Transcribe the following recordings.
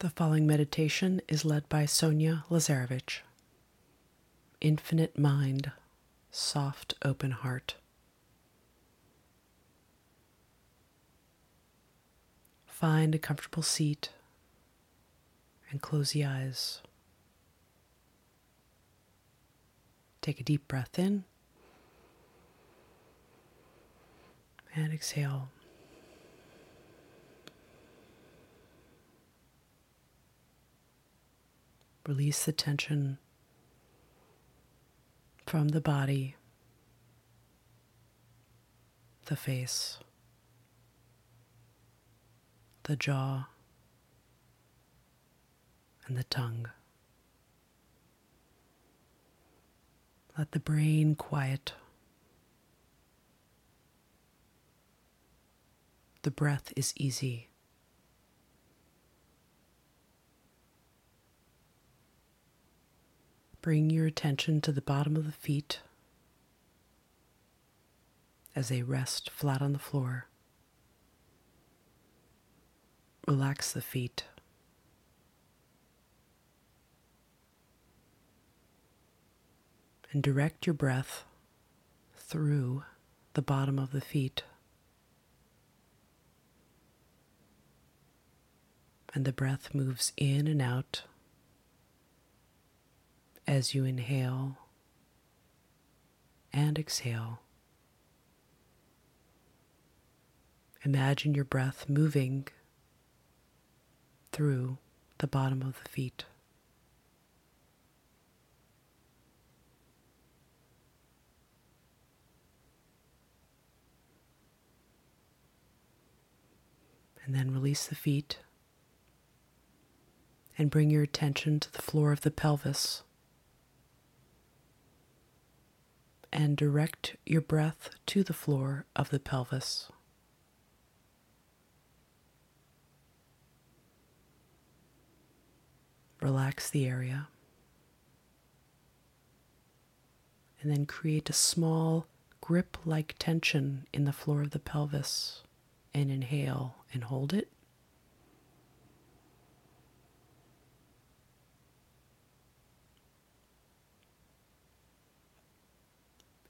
The following meditation is led by Sonia Lazarevich. Infinite mind, soft open heart. Find a comfortable seat and close the eyes. Take a deep breath in and exhale. Release the tension from the body, the face, the jaw, and the tongue. Let the brain quiet. The breath is easy. Bring your attention to the bottom of the feet as they rest flat on the floor. Relax the feet. And direct your breath through the bottom of the feet. And the breath moves in and out as you inhale and exhale. Imagine your breath moving through the bottom of the feet. And then release the feet and bring your attention to the floor of the pelvis. And direct your breath to the floor of the pelvis. Relax the area. And then create a small grip like tension in the floor of the pelvis. And inhale and hold it.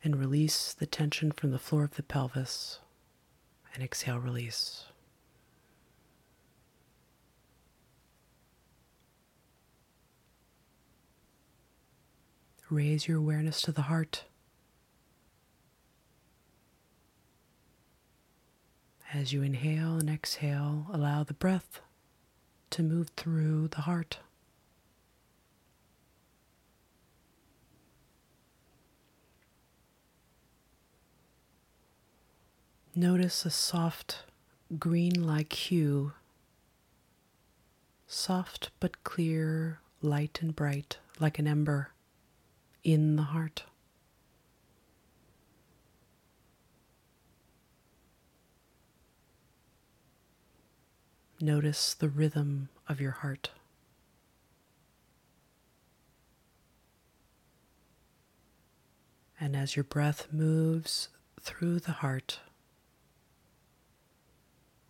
And release the tension from the floor of the pelvis and exhale, release. Raise your awareness to the heart. As you inhale and exhale, allow the breath to move through the heart. Notice a soft green like hue, soft but clear, light and bright, like an ember in the heart. Notice the rhythm of your heart. And as your breath moves through the heart,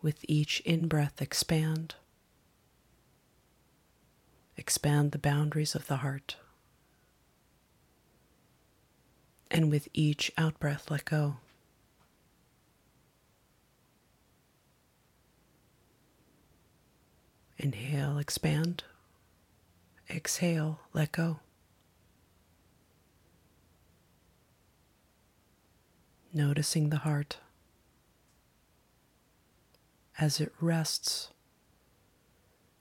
with each in breath, expand. Expand the boundaries of the heart. And with each out breath, let go. Inhale, expand. Exhale, let go. Noticing the heart as it rests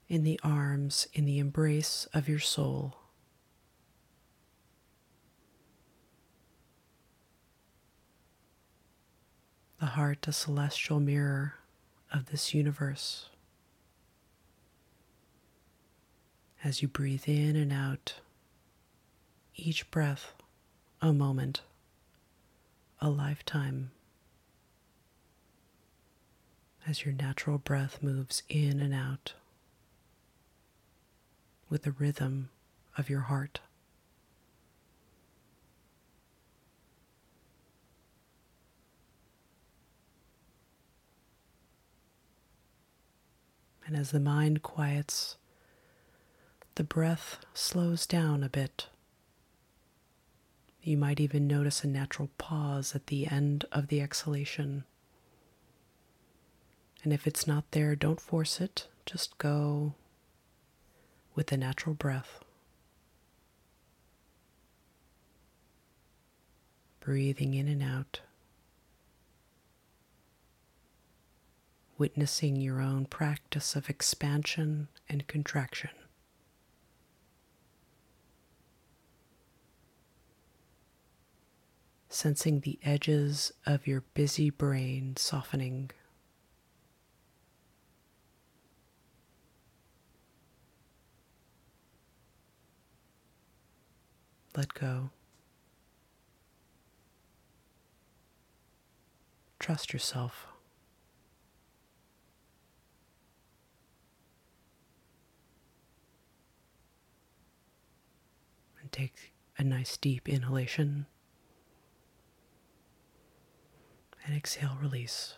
in the arms, in the embrace of your soul. The heart, a celestial mirror of this universe. As you breathe in and out, each breath a moment, a lifetime as your natural breath moves in and out with the rhythm of your heart. And as the mind quiets, the breath slows down a bit. You might even notice a natural pause at the end of the exhalation. And if it's not there, don't force it. Just go with the natural breath. Breathing in and out. Witnessing your own practice of expansion and contraction. Sensing the edges of your busy brain softening. Let go. Trust yourself. And take a nice deep inhalation and exhale, release.